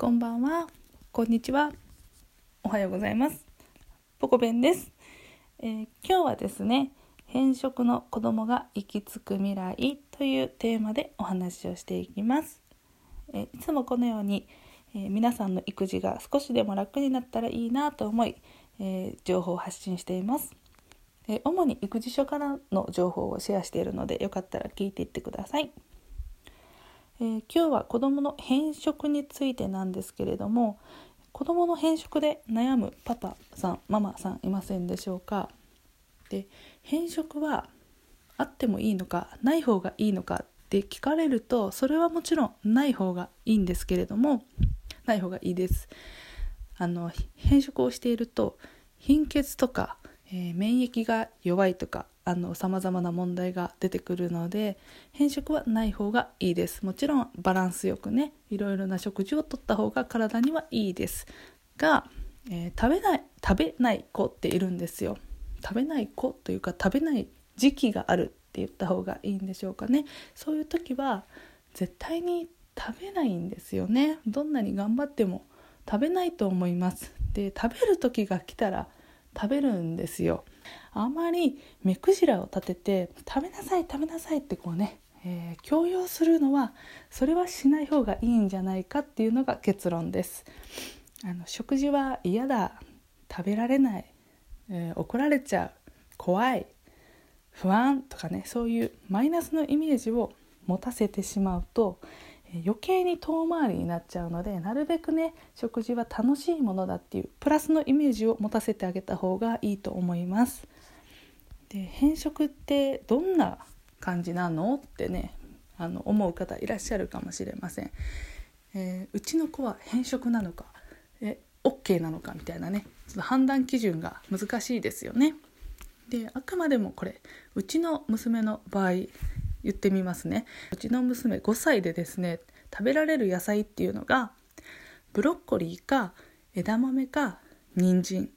こんばんは、こんにちは、おはようございます。ポコベンです、えー今日はですね、変色の子供が行き着く未来というテーマでお話をしていきます。えーいつもこのように、えー皆さんの育児が少しでも楽になったらいいなと思い、えー情報を発信しています。え主に育児書からの情報をシェアしているのでよかったら聞いていってください。えー今日は子どもの偏食についてなんですけれども子どもの偏食で悩むパパさんママさんいませんでしょうか？で偏食はあってもいいのかない方がいいのかって聞かれるとそれはもちろんない方がいいんですけれどもない方がいいです。あの偏食をしていると貧血とか、えー免疫が弱いとかさまざまな問題が出てくるので偏食はない方がいいです。もちろんバランスよくねいろいろな食事をとった方が体にはいいです。が、えー食べない食べない子っているんですよ。食べない子というか食べない時期があるって言った方がいいんでしょうかね。そういう時は絶対に食べないんですよね。どんなに頑張っても食べないと思います。で食べる時が来たら食べるんですよ。あまり目くじらを立てて食べなさい食べなさいってこうね、えー強要するのはそれはしない方がいいんじゃないかっていうのが結論です。あの食事は嫌だ。食べられない、えー怒られちゃう。怖い。不安とかねそういうマイナスのイメージを持たせてしまうと余計に遠回りになっちゃうのでなるべくね食事は楽しいものだっていうプラスのイメージを持たせてあげた方がいいと思います。で偏食ってどんな感じなのってねあの思う方いらっしゃるかもしれません。えーうちの子は偏食なのかえ OK なのかみたいなねちょっと判断基準が難しいですよね。であくまでもこれうちの娘の場合言ってみますね。うちの娘5歳でですね食べられる野菜っていうのがブロッコリーか枝豆か人参。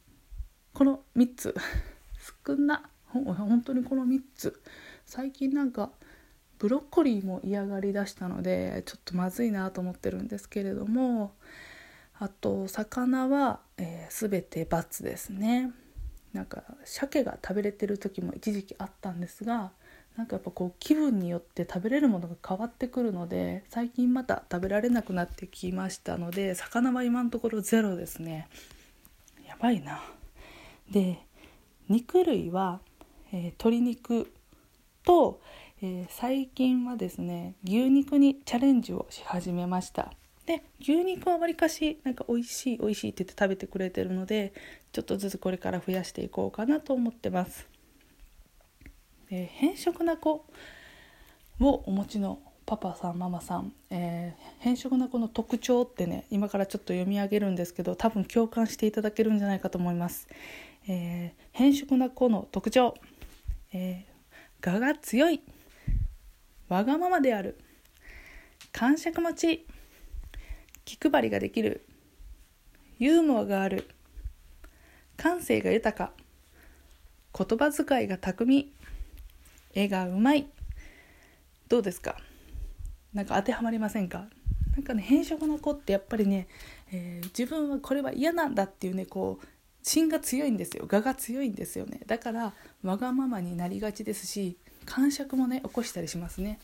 この3つ。少なほん本当にこの3つ。最近なんかブロッコリーも嫌がりだしたのでちょっとまずいなと思ってるんですけれどもあと魚は、えー、全て×ですね。なんか鮭が食べれてる時も一時期あったんですがなんかやっぱこう気分によって食べれるものが変わってくるので最近また食べられなくなってきましたので魚は今のところゼロですね。やばいな。で肉類は、えー鶏肉と、えー最近はですね牛肉にチャレンジをし始めました。で牛肉はわりかしなんか美味しい美味しいって言って食べてくれてるのでちょっとずつこれから増やしていこうかなと思ってます。で偏食な子をお持ちのパパさんママさん、えー偏食な子の特徴ってね今からちょっと読み上げるんですけど多分共感していただけるんじゃないかと思います、えー偏食な子の特徴、えー我が強いわがままである。感触持ち。気配りができる。ユーモアがある。感性が豊か。言葉遣いが巧み。絵がうまい。どうですか？なんか当てはまりませんか？なんかね偏食の子ってやっぱりね、えー自分はこれは嫌なんだっていうねこう芯が強いんですよ。我が強いんですよね。だからわがままになりがちですし感触もね起こしたりしますね。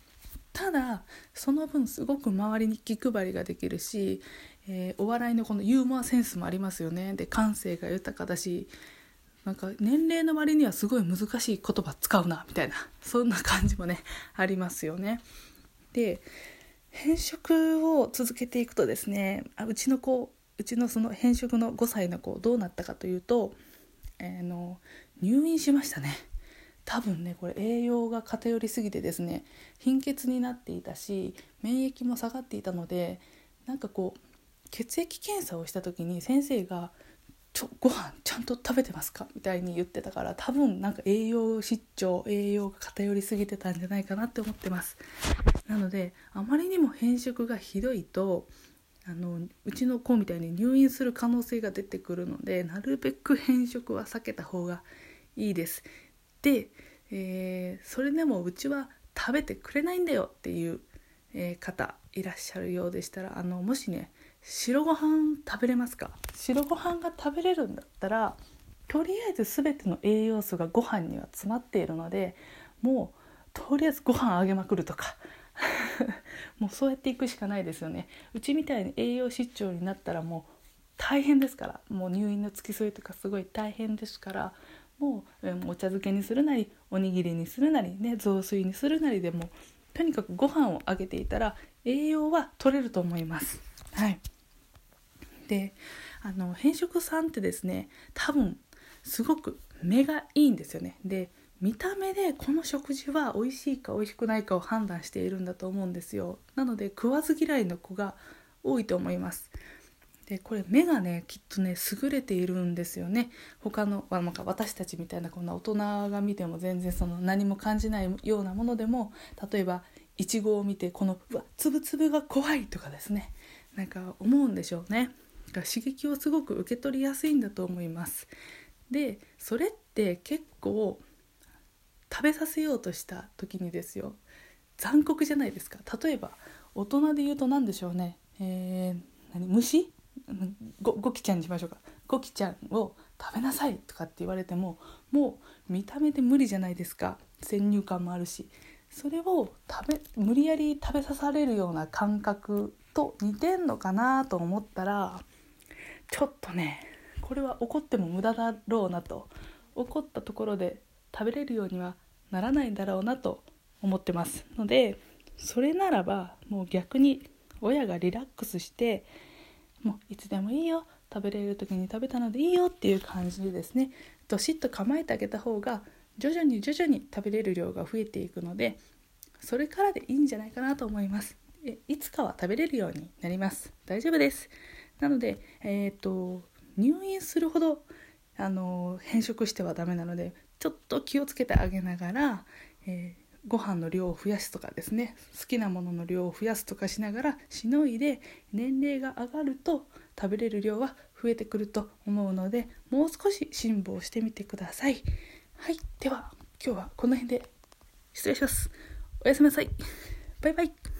ただその分すごく周りに気配りができるし、えーお笑いのこのユーモアセンスもありますよね。で感性が豊かだしなんか年齢の割にはすごい難しい言葉使うなみたいなそんな感じもねありますよね。で偏食を続けていくとですねあうちの子うちのその偏食の5歳の子どうなったかというと、えーの入院しましたね。多分ねこれ栄養が偏りすぎてですね貧血になっていたし免疫も下がっていたのでなんかこう血液検査をした時に先生が「ちょご飯ちゃんと食べてますか?」みたいに言ってたから多分なんか栄養失調栄養が偏りすぎてたんじゃないかなって思ってますなのであまりにも偏食がひどいとあのうちの子みたいに入院する可能性が出てくるのでなるべく偏食は避けた方がいいですで、えーそれでもうちは食べてくれないんだよっていう、えー方いらっしゃるようでしたらあのもしね白ご飯食べれますか？白ご飯が食べれるんだったらとりあえず全ての栄養素がご飯には詰まっているのでもうとりあえずご飯あげまくるとか。もうそうやっていくしかないですよね。うちみたいに栄養失調になったらもう大変ですから。もう入院の付き添いとかすごい大変ですから。もう、お茶漬けにするなりおにぎりにするなりね雑炊にするなりでもとにかくご飯をあげていたら栄養は取れると思います。はい、であの偏食さんってですね多分すごく目がいいんですよね。で見た目でこの食事は美味しいか美味しくないかを判断しているんだと思うんですよ。なので食わず嫌いの子が多いと思います。でこれ目がねきっとね優れているんですよね。他の、まあ、私たちみたいなこんな大人が見ても全然その何も感じないようなものでも例えばいちごを見てこのうわつぶつぶが怖いとかですね。なんか思うんでしょうね。だから刺激をすごく受け取りやすいんだと思います。でそれって結構食べさせようとした時にですよ。残酷じゃないですか。例えば大人で言うと何でしょうね。えー、何？虫？ごごきちゃんにしましょうか。ごきちゃんを食べなさいとかって言われてももう見た目で無理じゃないですか。先入観もあるし。それを食べ無理やり食べさされるような感覚と似てんのかなと思ったらちょっとねこれは怒っても無駄だろうなと怒ったところで食べれるようにはならないんだろうなと思ってますのでそれならばもう逆に親がリラックスしてもういつでもいいよ食べれる時に食べたのでいいよっていう感じでですねどしっと構えてあげた方が徐々に徐々に食べれる量が増えていくのでそれからでいいんじゃないかなと思います。いつかは食べれるようになります。大丈夫です。なのでえっ、と入院するほどあの変色してはダメなのでちょっと気をつけてあげながら、えーご飯の量を増やすとかですね。好きなものの量を増やすとかしながらしのいで年齢が上がると食べれる量は増えてくると思うのでもう少し辛抱してみてください。はい。では今日はこの辺で失礼します。おやすみなさい。バイバイ。